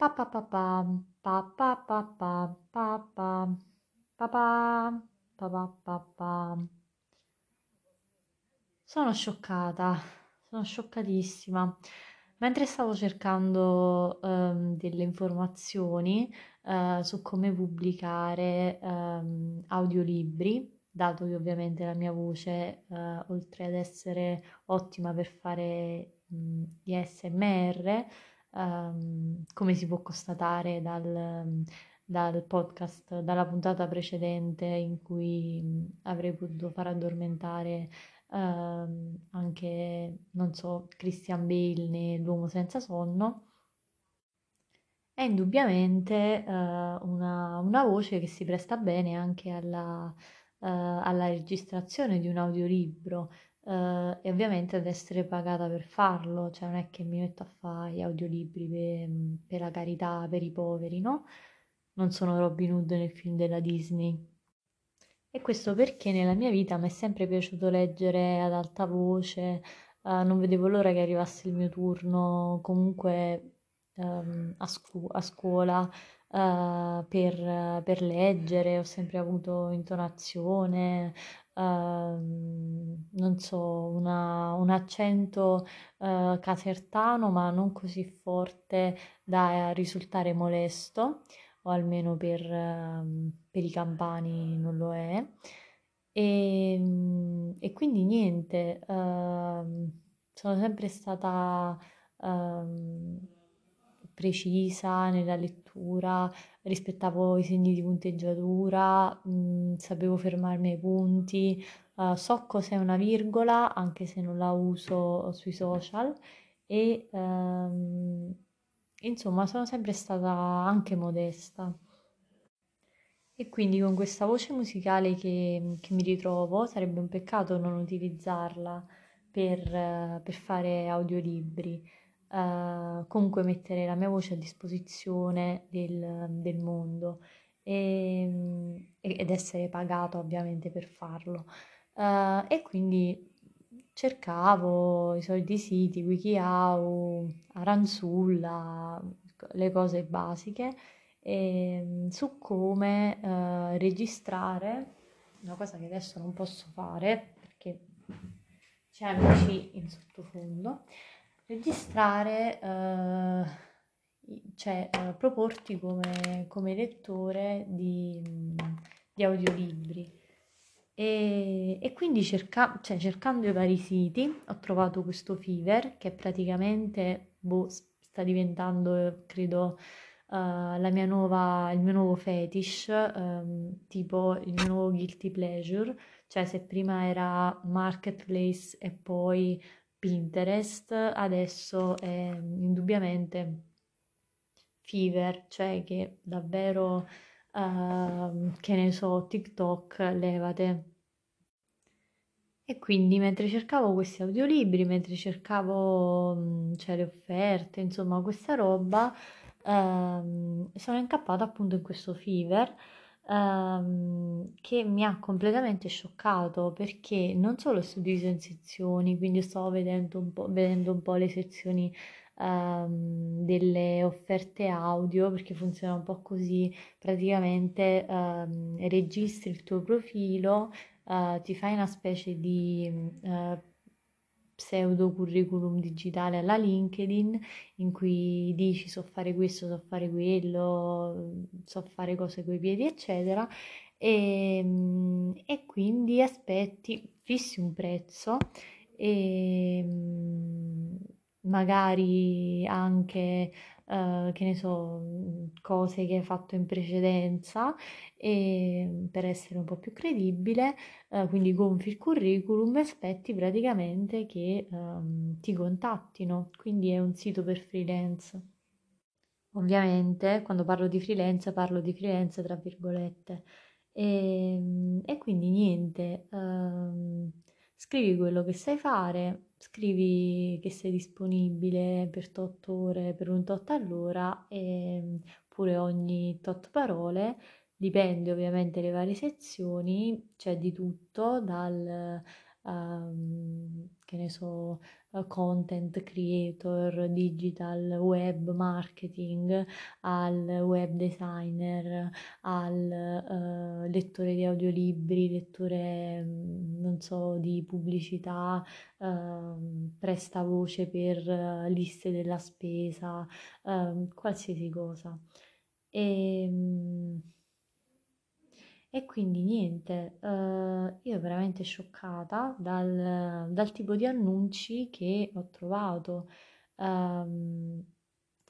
pa pa pa pa pa pa pa pa pa pa pa pa pa pa pa pa sono scioccata, sono scioccatissima. Mentre stavo cercando ehm, delle informazioni eh, su come pubblicare ehm, audiolibri, dato che ovviamente la mia voce, eh, oltre ad essere ottima per fare mh, gli SMR, ehm, come si può constatare dal, dal podcast, dalla puntata precedente in cui avrei potuto far addormentare ehm, anche, non so, Christian Bale nell'Uomo senza sonno, è indubbiamente eh, una, una, voce che si presta bene anche alla, eh, alla registrazione di un audiolibro eh, e ovviamente ad essere pagata per farlo, cioè non è che mi metto a fare gli audiolibri per, per la carità, per i poveri, no? Non sono Robin Hood nel film della Disney. E questo perché nella mia vita mi è sempre piaciuto leggere ad alta voce, uh, non vedevo l'ora che arrivasse il mio turno comunque um, a, scu- a, scuola uh, per, per, leggere, ho sempre avuto intonazione, uh, non so, una, un accento casertano ma non così forte da risultare molesto o almeno per, ehm, per i campani non lo è. E, ehm, e quindi niente, uh, sono sempre stata uh, precisa nella lettura, rispettavo i segni di punteggiatura, mh, mm, sapevo fermarmi ai punti, uh, so cos'è una virgola anche se non la uso sui social e um, Insomma, sono sempre stata anche modesta. E quindi con questa voce musicale che, che mi ritrovo sarebbe un peccato non utilizzarla per, per fare audiolibri. Uh, comunque mettere la mia voce a disposizione del, del mondo e, ed essere pagato ovviamente per farlo. Uh, e quindi cercavo i soliti siti, WikiHow, Aranzulla, le cose basiche e, su come eh, registrare, una cosa che adesso non posso fare perché c'è amici in sottofondo, registrare, eh, cioè eh, proporti come, come lettore di, di audiolibri. E, e quindi cerca, cioè, cercando i vari siti ho trovato questo Fiverr che praticamente boh, sta diventando, credo, uh, la mia nuova, il mio nuovo fetish, um, tipo il mio nuovo guilty pleasure, cioè se prima era Marketplace e poi Pinterest, adesso è indubbiamente Fiverr, cioè che davvero, uh, che ne so, TikTok, levate. E quindi mentre cercavo questi audiolibri, mentre cercavo cioè, le offerte, insomma questa roba, ehm, sono incappata appunto in questo Fever ehm, che mi ha completamente scioccato perché non solo è suddiviso in sezioni, quindi stavo vedendo un po', vedendo un po le sezioni ehm, delle offerte audio perché funziona un po' così, praticamente ehm, registri il tuo profilo uh, ti fai una specie di uh, pseudo curriculum digitale alla LinkedIn in cui dici so fare questo, so fare quello, so fare cose coi piedi, eccetera. E, mm, e quindi aspetti, fissi un prezzo e mm, magari anche uh, che ne so, cose che hai fatto in precedenza e per essere un po' più credibile, uh, quindi gonfi il curriculum e aspetti praticamente che um, ti contattino, quindi è un sito per freelance. Ovviamente quando parlo di freelance parlo di freelance tra virgolette e, ehm, e quindi niente, um, scrivi quello che sai fare, scrivi che sei disponibile per 8 ore, per un tot all'ora, e, pure ogni tot parole, dipende ovviamente le varie sezioni, c'è di tutto, dal, um, che ne so, content creator, digital, web marketing, al web designer, al uh, lettore di audiolibri, lettore, mm, non so, di pubblicità, uh, presta voce per liste della spesa, ehm, qualsiasi cosa. E, ehm, e quindi niente, uh, io veramente scioccata dal, dal, tipo di annunci che ho trovato, um,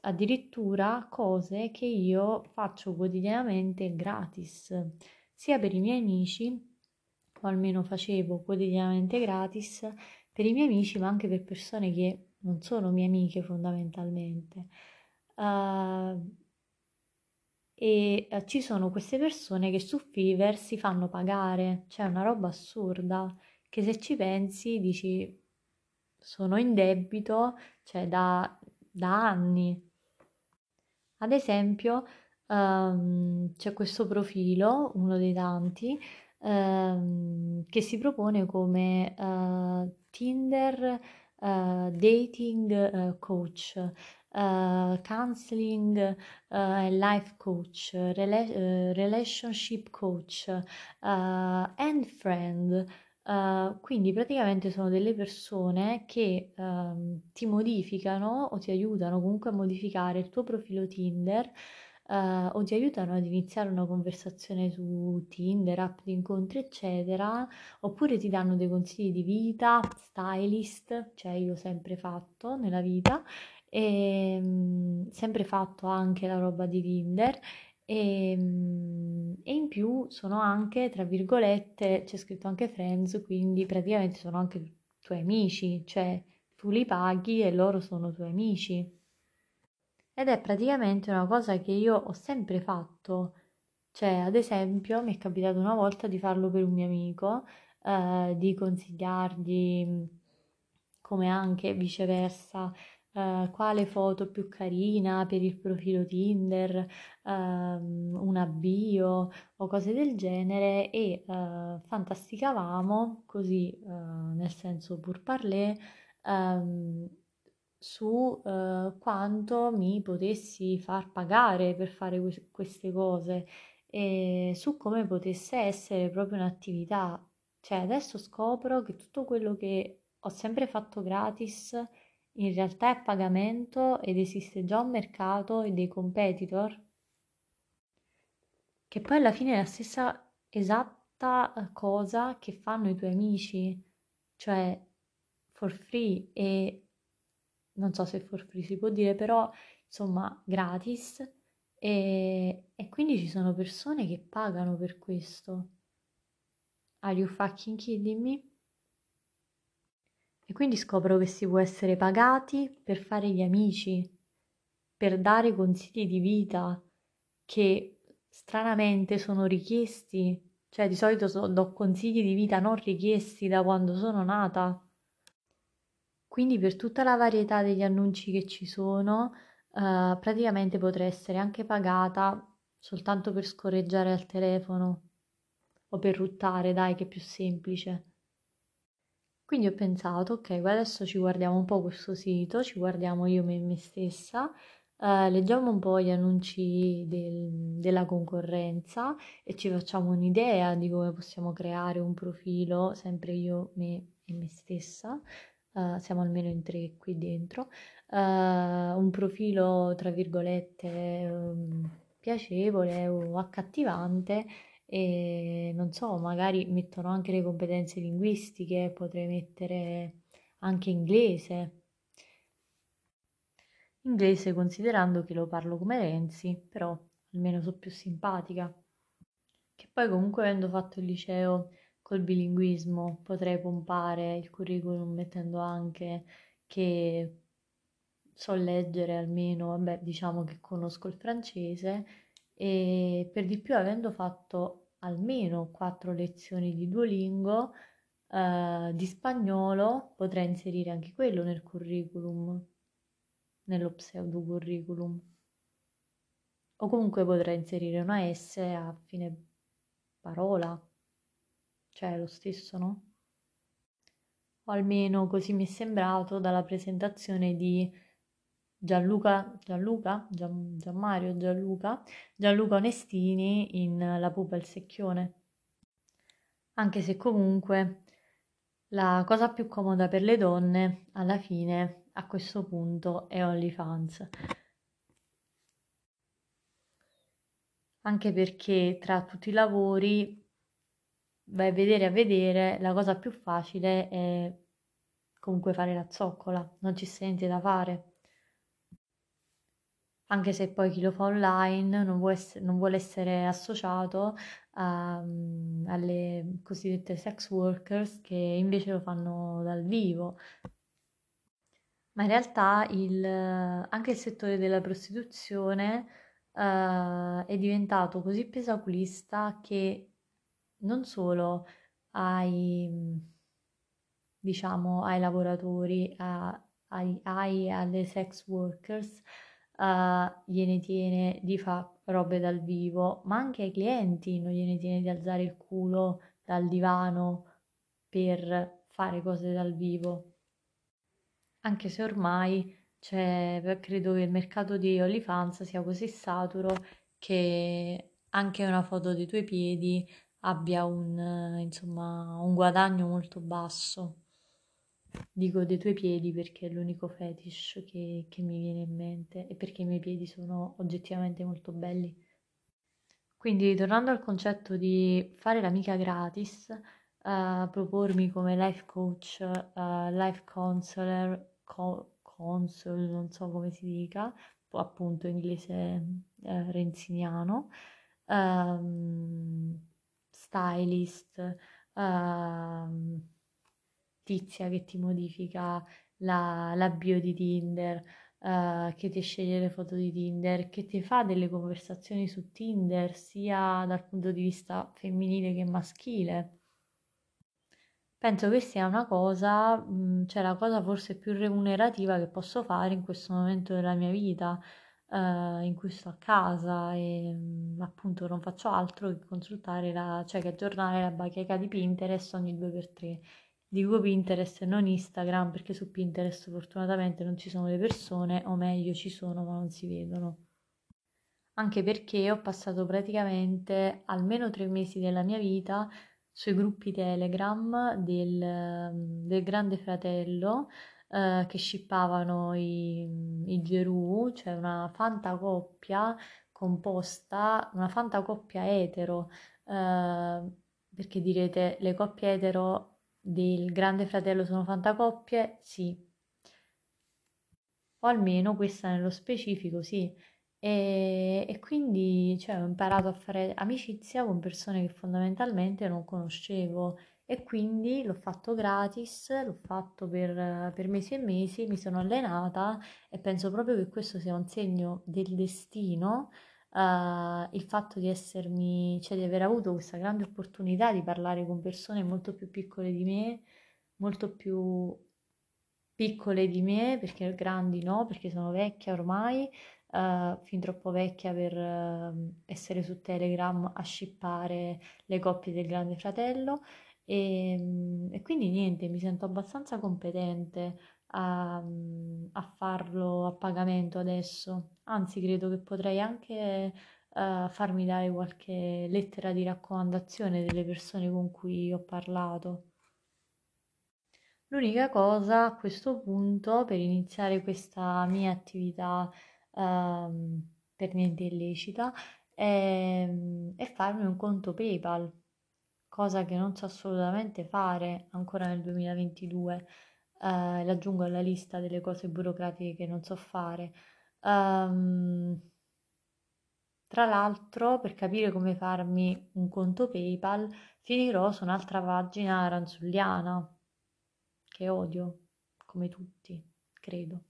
addirittura cose che io faccio quotidianamente gratis, sia per i miei amici, o almeno facevo quotidianamente gratis per i miei amici, ma anche per persone che non sono mie amiche fondamentalmente. Uh, e eh, ci sono queste persone che su Fiverr si fanno pagare, cioè una roba assurda che se ci pensi dici sono in debito, cioè da, da anni. Ad esempio, um, c'è questo profilo, uno dei tanti, um, che si propone come uh, Tinder uh, dating uh, coach uh, counseling uh, life coach, rela- uh, relationship coach and friend. quindi praticamente sono delle persone che um, ti modificano o ti aiutano comunque a modificare il tuo profilo Tinder uh, o ti aiutano ad iniziare una conversazione su Tinder, app di incontri, eccetera, oppure ti danno dei consigli di vita, stylist, cioè io ho sempre fatto nella vita, e ehm, sempre fatto anche la roba di Tinder e, ehm, e, in più sono anche, tra virgolette, c'è scritto anche friends, quindi praticamente sono anche tuoi amici, cioè tu li paghi e loro sono tuoi amici. Ed è praticamente una cosa che io ho sempre fatto, cioè ad esempio mi è capitato una volta di farlo per un mio amico, eh, di consigliargli come anche viceversa Uh, quale foto più carina per il profilo Tinder, uh, una bio o cose del genere e uh, fantasticavamo così, nel senso pur parler, um, su quanto mi potessi far pagare per fare que- queste cose e su come potesse essere proprio un'attività. Cioè adesso scopro che tutto quello che ho sempre fatto gratis in realtà è a pagamento ed esiste già un mercato e dei competitor, che poi alla fine è la stessa esatta eh, cosa che fanno i tuoi amici, cioè for free e non so se for free si può dire, però insomma gratis e, e quindi ci sono persone che pagano per questo. Are you fucking kidding me? E quindi scopro che si può essere pagati per fare gli amici, per dare consigli di vita che stranamente sono richiesti, cioè di solito so, do consigli di vita non richiesti da quando sono nata. Quindi per tutta la varietà degli annunci che ci sono, uh, praticamente potrei essere anche pagata soltanto per scorreggiare al telefono o per ruttare, dai, che è più semplice. Quindi ho pensato, ok, adesso ci guardiamo un po' questo sito, ci guardiamo io e me stessa, eh, leggiamo un po' gli annunci del, della concorrenza e ci facciamo un'idea di come possiamo creare un profilo, sempre io, me e me stessa, eh, siamo almeno in tre qui dentro, eh, un profilo tra virgolette um, piacevole o accattivante e non so, magari mettono anche le competenze linguistiche, potrei mettere anche inglese. Inglese considerando che lo parlo come Renzi, però almeno so più simpatica. Che poi comunque avendo fatto il liceo col bilinguismo potrei pompare il curriculum mettendo anche che so leggere almeno, vabbè, diciamo che conosco il francese e per di più avendo fatto almeno quattro lezioni di Duolingo eh, di spagnolo potrei inserire anche quello nel curriculum, nello pseudo curriculum. O comunque potrei inserire una S a fine parola, cioè lo stesso, no? o almeno così mi è sembrato dalla presentazione di Gianluca, Gianluca, Gian, Gianmario, Gianluca, Gianluca Onestini in La pupa e il secchione. Anche se comunque la cosa più comoda per le donne alla fine a questo punto è OnlyFans. Anche perché tra tutti i lavori vai a vedere a vedere, la cosa più facile è comunque fare la zoccola, non ci sente da fare. Anche se poi chi lo fa online non vuole essere, non vuole essere associato a, alle cosiddette sex workers che invece lo fanno dal vivo. Ma in realtà il, anche il settore della prostituzione uh, è diventato così pesaculista che non solo ai, diciamo, ai lavoratori, a, ai, ai, alle sex workers, uh, gliene tiene di fare robe dal vivo, ma anche ai clienti non gliene tiene di alzare il culo dal divano per fare cose dal vivo. Anche se ormai c'è, credo che il mercato di OnlyFans sia così saturo che anche una foto dei tuoi piedi abbia un, insomma, un guadagno molto basso. Dico dei tuoi piedi perché è l'unico fetish che, che mi viene in mente e perché i miei piedi sono oggettivamente molto belli. Quindi, tornando al concetto di fare l'amica gratis, uh, propormi come life coach, uh, life counselor, co- console, non so come si dica, appunto inglese uh, renziniano, um, stylist, uh, tizia che ti modifica la, la bio di Tinder, uh, che ti sceglie le foto di Tinder, che ti fa delle conversazioni su Tinder sia dal punto di vista femminile che maschile. Penso che sia una cosa, mh, cioè la cosa forse più remunerativa che posso fare in questo momento della mia vita, uh, in cui sto a casa e mh, appunto non faccio altro che consultare la, cioè che aggiornare la bacheca di Pinterest ogni due per tre Dico Pinterest e non Instagram perché su Pinterest fortunatamente non ci sono le persone, o meglio ci sono ma non si vedono. Anche perché ho passato praticamente almeno tre mesi della mia vita sui gruppi Telegram del, del Grande Fratello eh, che scippavano i, i Gerù, cioè una fantacoppia composta, una fantacoppia etero, eh, perché direte le coppie etero del Grande Fratello sono fantacoppie? Sì. O almeno questa nello specifico, sì. E, e quindi cioè, ho imparato a fare amicizia con persone che fondamentalmente non conoscevo e quindi l'ho fatto gratis, l'ho fatto per, per mesi e mesi, mi sono allenata e penso proprio che questo sia un segno del destino uh, il fatto di essermi, cioè di aver avuto questa grande opportunità di parlare con persone molto più piccole di me, molto più piccole di me, perché grandi no, perché sono vecchia ormai, uh, fin troppo vecchia per uh, essere su Telegram a shippare le coppie del Grande Fratello. E, e, quindi niente, mi sento abbastanza competente a, a, farlo a pagamento adesso, anzi credo che potrei anche uh, farmi dare qualche lettera di raccomandazione delle persone con cui ho parlato. L'unica cosa a questo punto per iniziare questa mia attività uh, per niente illecita è, è farmi un conto PayPal, cosa che non so assolutamente fare ancora nel 2022 eh, l'aggiungo alla lista delle cose burocratiche che non so fare. Um, tra l'altro, per capire come farmi un conto PayPal, finirò su un'altra pagina ranzuliana, che odio, come tutti, credo.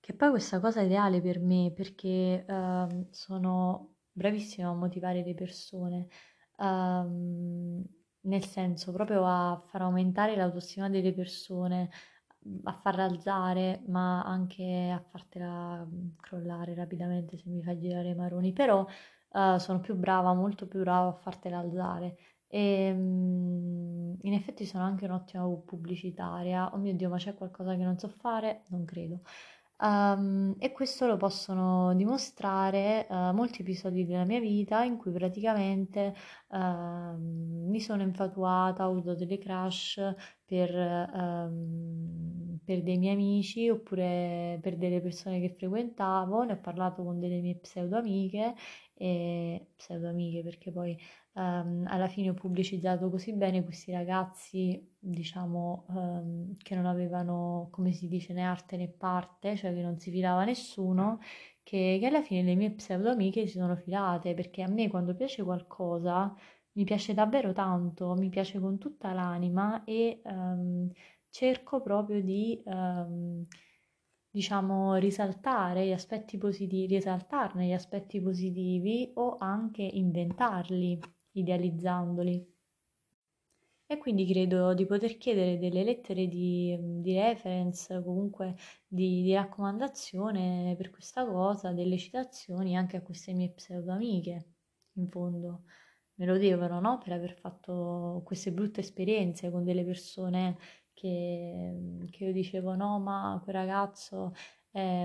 Che poi questa cosa è ideale per me perché uh, sono bravissima a motivare le persone. Um, nel senso proprio a far aumentare l'autostima delle persone, a farla alzare, ma anche a fartela mm, crollare rapidamente se mi fai girare i maroni. Però uh, sono più brava, molto più brava a fartela alzare E mm, in effetti sono anche un'ottima pubblicitaria. Oh mio Dio, ma c'è qualcosa che non so fare? Non credo. Um, e questo lo possono dimostrare uh, molti episodi della mia vita in cui praticamente uh, mi sono infatuata, ho avuto delle crush per, um, per, dei miei amici oppure per delle persone che frequentavo, ne ho parlato con delle mie pseudo amiche pseudo amiche perché poi um, alla fine ho pubblicizzato così bene questi ragazzi, diciamo, um, che non avevano, come si dice, né arte né parte, cioè che non si filava nessuno, che, che alla fine le mie pseudo amiche si sono filate, perché a me quando piace qualcosa mi piace davvero tanto, mi piace con tutta l'anima e um, cerco proprio di diciamo, risaltare gli aspetti positivi, risaltarne gli aspetti positivi o anche inventarli idealizzandoli. E quindi credo di poter chiedere delle lettere di, di reference, comunque di, di, raccomandazione per questa cosa, delle citazioni anche a queste mie pseudo amiche, in fondo. Me lo devono, no? Per aver fatto queste brutte esperienze con delle persone che, che io dicevo no, ma quel ragazzo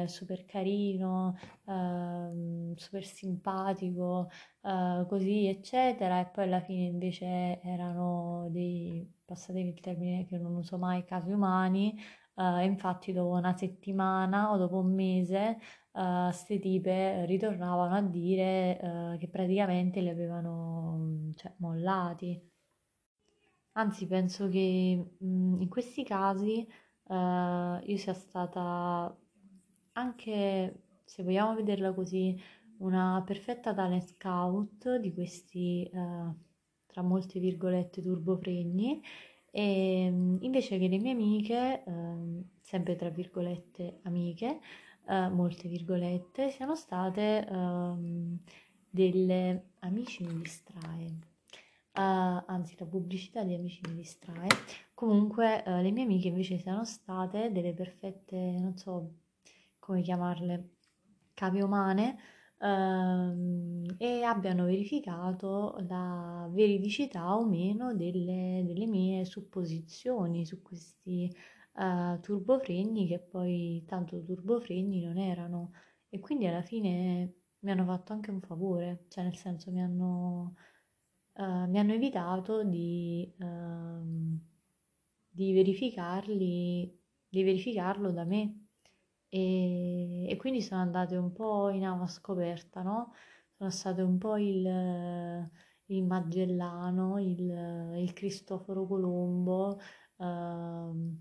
super carino, eh, super simpatico, eh, così eccetera, e poi alla fine invece erano dei, passatemi il termine che non uso mai, casi umani, eh, infatti dopo una settimana o dopo un mese queste uh, tipe ritornavano a dire uh, che praticamente li avevano cioè, mollati. Anzi, penso che mh, in questi casi uh, io sia stata anche, se vogliamo vederla così, una perfetta talent scout di questi, uh, tra molte virgolette, turbofregni, e invece che le mie amiche, uh, sempre tra virgolette amiche, uh, molte virgolette, siano state um, delle amici mi distrae. Uh, anzi, la pubblicità di amici mi distrae. Comunque, uh, le mie amiche invece siano state delle perfette, non so, come chiamarle, cave umane ehm, e abbiano verificato la veridicità o meno delle, delle mie supposizioni su questi uh, turbofregni che poi tanto turbofregni non erano. E quindi alla fine mi hanno fatto anche un favore, cioè nel senso mi hanno, uh, mi hanno evitato di, uh, di verificarli, di verificarlo da me e, e quindi sono andate un po' in ava scoperta, no? Sono state un po' il, il Magellano, il, il Cristoforo Colombo, uh,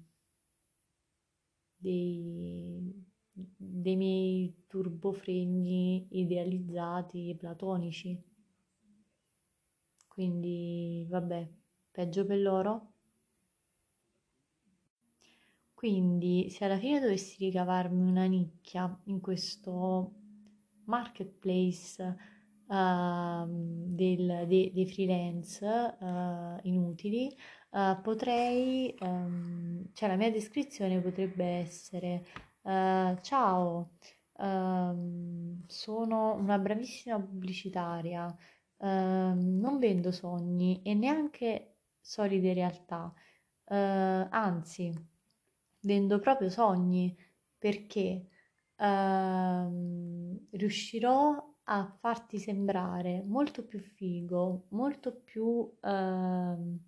dei, dei miei turbofregni idealizzati platonici. Quindi, vabbè, peggio per loro. Quindi, se alla fine dovessi ricavarmi una nicchia in questo marketplace uh, del, de, dei freelance uh, inutili, uh, potrei, um, cioè la mia descrizione potrebbe essere ciao, um, sono una bravissima pubblicitaria, non vendo sogni e neanche solide realtà, anzi vendo proprio sogni perché ehm, riuscirò a farti sembrare molto più figo, molto più ehm,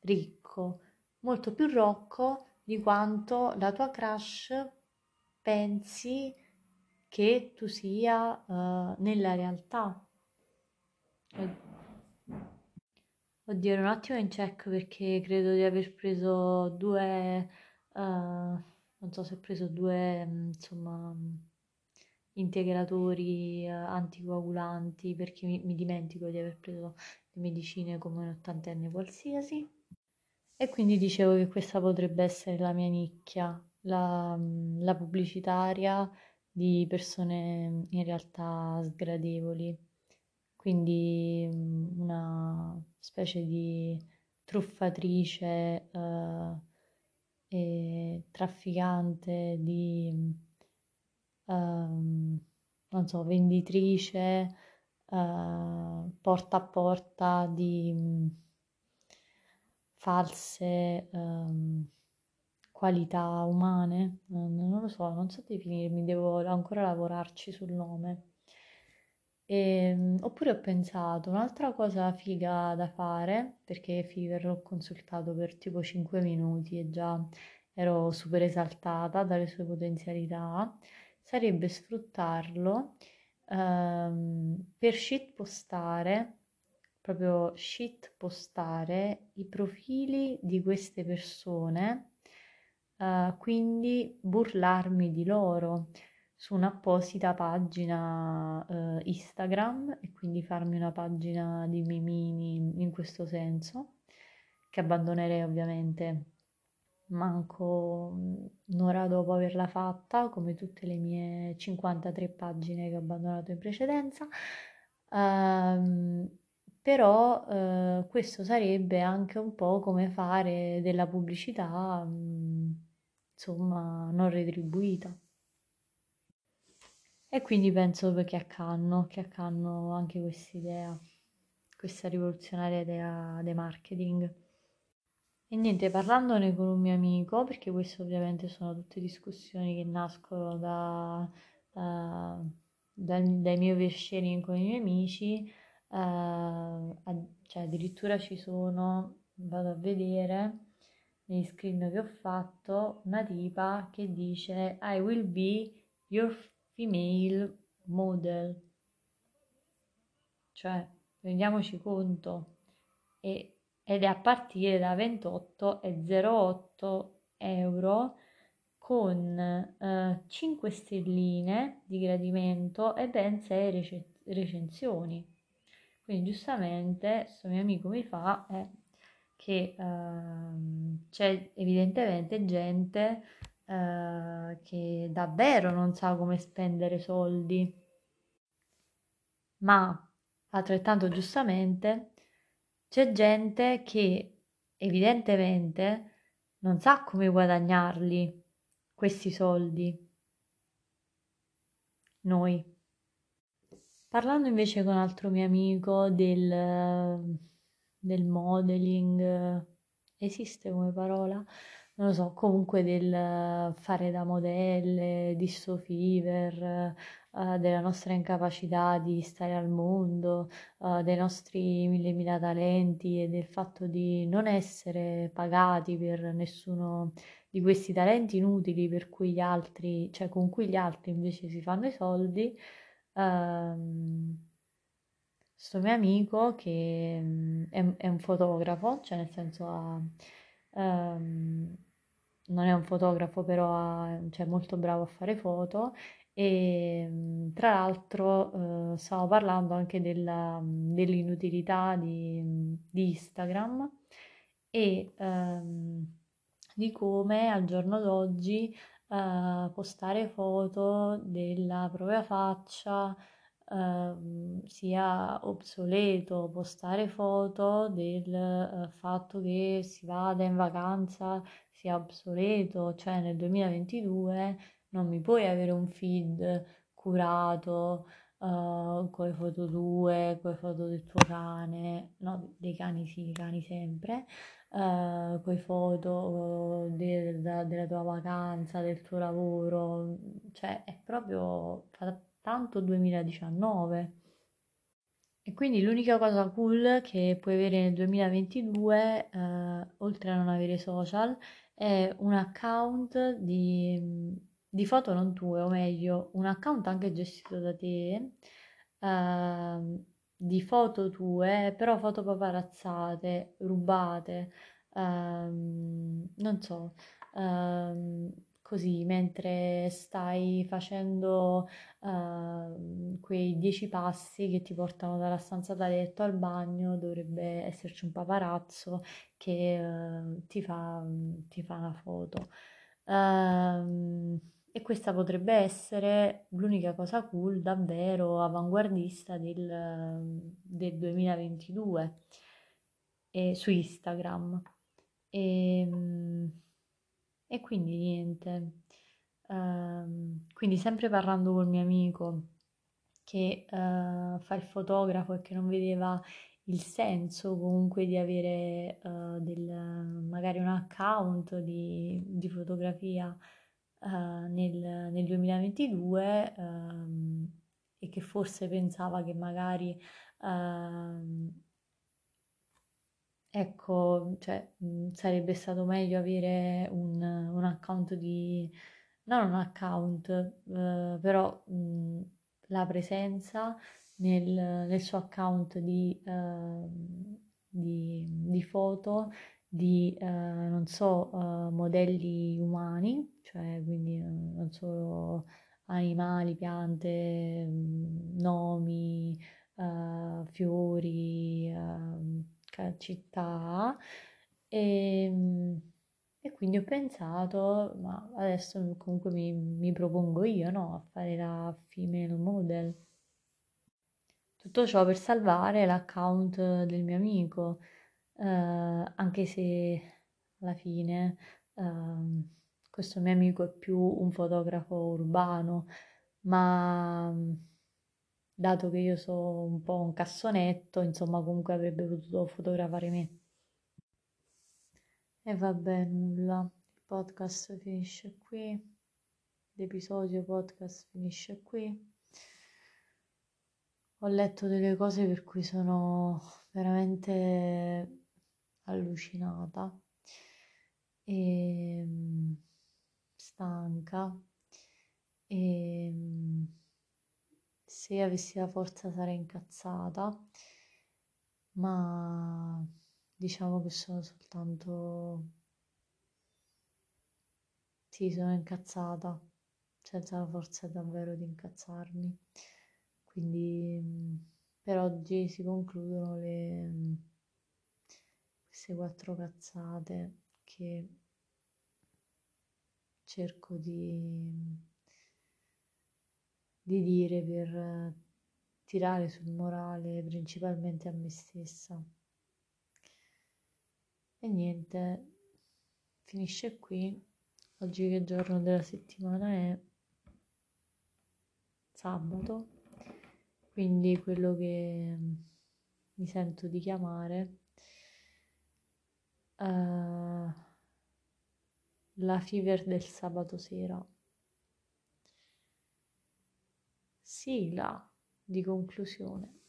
ricco, molto più rocco di quanto la tua crush pensi che tu sia uh, nella realtà. Oddio, ero un attimo in check perché credo di aver preso due, uh, non so se ho preso due, insomma, integratori uh, anticoagulanti perché mi, mi, dimentico di aver preso le medicine come un ottantenne qualsiasi. E quindi dicevo che questa potrebbe essere la mia nicchia, la, la pubblicitaria di persone in realtà sgradevoli quindi mm, una specie di truffatrice eh, e trafficante di, um, non so, venditrice, eh, porta a porta di mm, false ehm, qualità umane, non lo so, non so definirmi, devo ancora lavorarci sul nome. E, ehm, oppure ho pensato un'altra cosa figa da fare, perché Fiverr l'ho consultato per tipo 5 minuti e già ero super esaltata dalle sue potenzialità, sarebbe sfruttarlo ehm, per shitpostare, proprio shitpostare i profili di queste persone, eh, quindi burlarmi di loro su un'apposita pagina eh, Instagram e quindi farmi una pagina di memini in questo senso, che abbandonerei ovviamente manco un'ora dopo averla fatta, come tutte le mie 53 pagine che ho abbandonato in precedenza. Um, però uh, questo sarebbe anche un po' come fare della pubblicità, um, insomma, non retribuita. E quindi penso che accanno, che accanno anche questa idea, questa rivoluzionaria idea di marketing. E niente, parlandone con un mio amico, perché queste ovviamente sono tutte discussioni che nascono da, uh, dai, miei oversharing con i miei amici, uh, a, cioè addirittura ci sono, vado a vedere, negli screen che ho fatto, una tipa che dice I will be your female model. Cioè, rendiamoci conto, e, ed è a partire da 28,08 euro con eh, 5 stelline di gradimento e ben 6 rec- recensioni. Quindi giustamente questo mio amico mi fa eh, che ehm, c'è evidentemente gente eh, che davvero non sa come spendere soldi, ma altrettanto giustamente c'è gente che evidentemente non sa come guadagnarli questi soldi. Noi. Parlando invece con un altro mio amico del, del modeling, esiste come parola? Non lo so, comunque del fare da modelle, di sto fever, uh, della nostra incapacità di stare al mondo, uh, dei nostri mille mila talenti e del fatto di non essere pagati per nessuno di questi talenti inutili per cui gli altri, cioè con cui gli altri invece si fanno i soldi. Um, sto mio amico che um, è, è, un fotografo, cioè nel senso ha... Um, non è un fotografo, però è cioè, molto bravo a fare foto. E mm, tra l'altro eh, stavo parlando anche della, dell'inutilità di, di Instagram e ehm, di come al giorno d'oggi eh, postare foto della propria faccia eh, sia obsoleto, postare foto del eh, fatto che si vada in vacanza sia obsoleto, cioè nel 2022 non mi puoi avere un feed curato uh, con le foto tue, con le foto del tuo cane, no, dei cani sì, i cani sempre, uh, con le foto de- de- della tua vacanza, del tuo lavoro, cioè è proprio tanto 2019. E quindi l'unica cosa cool che puoi avere nel 2022, eh, oltre a non avere social, è un account di, di foto non tue, o meglio, un account anche gestito da te, eh, di foto tue, però foto paparazzate, rubate, ehm, non so, ehm, così mentre stai facendo uh, quei dieci passi che ti portano dalla stanza da letto al bagno, dovrebbe esserci un paparazzo che uh, ti, fa, ti, fa, una foto. Uh, e questa potrebbe essere l'unica cosa cool davvero avanguardista del, del 2022 e, su Instagram. E, e quindi niente. Um, quindi sempre parlando col mio amico che uh, fa il fotografo e che non vedeva il senso comunque di avere uh, del, magari un account di, di fotografia uh, nel, nel, 2022 um, e che forse pensava che magari uh, ecco, cioè, mh, sarebbe stato meglio avere un, un account di non un account, eh, però mh, la presenza nel, nel, suo account di, eh, di, di foto di, eh, non so, modelli umani, cioè quindi non solo animali, piante, nomi, uh, città. E, ehm, e, quindi ho pensato, ma adesso comunque mi, mi propongo io, no, a fare la female model. Tutto ciò per salvare l'account del mio amico eh, anche se alla fine eh, questo mio amico è più un fotografo urbano, ma dato che io sono un po' un cassonetto, insomma comunque avrebbe potuto fotografare me. E vabbè, nulla, il podcast finisce qui, l'episodio podcast finisce qui. Ho letto delle cose per cui sono veramente allucinata e mm, stanca e mm, se avessi la forza sarei incazzata ma diciamo che sono soltanto sì sono incazzata senza la forza davvero di incazzarmi. Quindi mm, per oggi si concludono le queste quattro cazzate che cerco di, di dire per tirare sul morale principalmente a me stessa. E niente, finisce qui. Oggi che giorno della settimana è? Sabato. Quindi quello che mi sento di chiamare uh, la fever del sabato sera. Sigla di conclusione.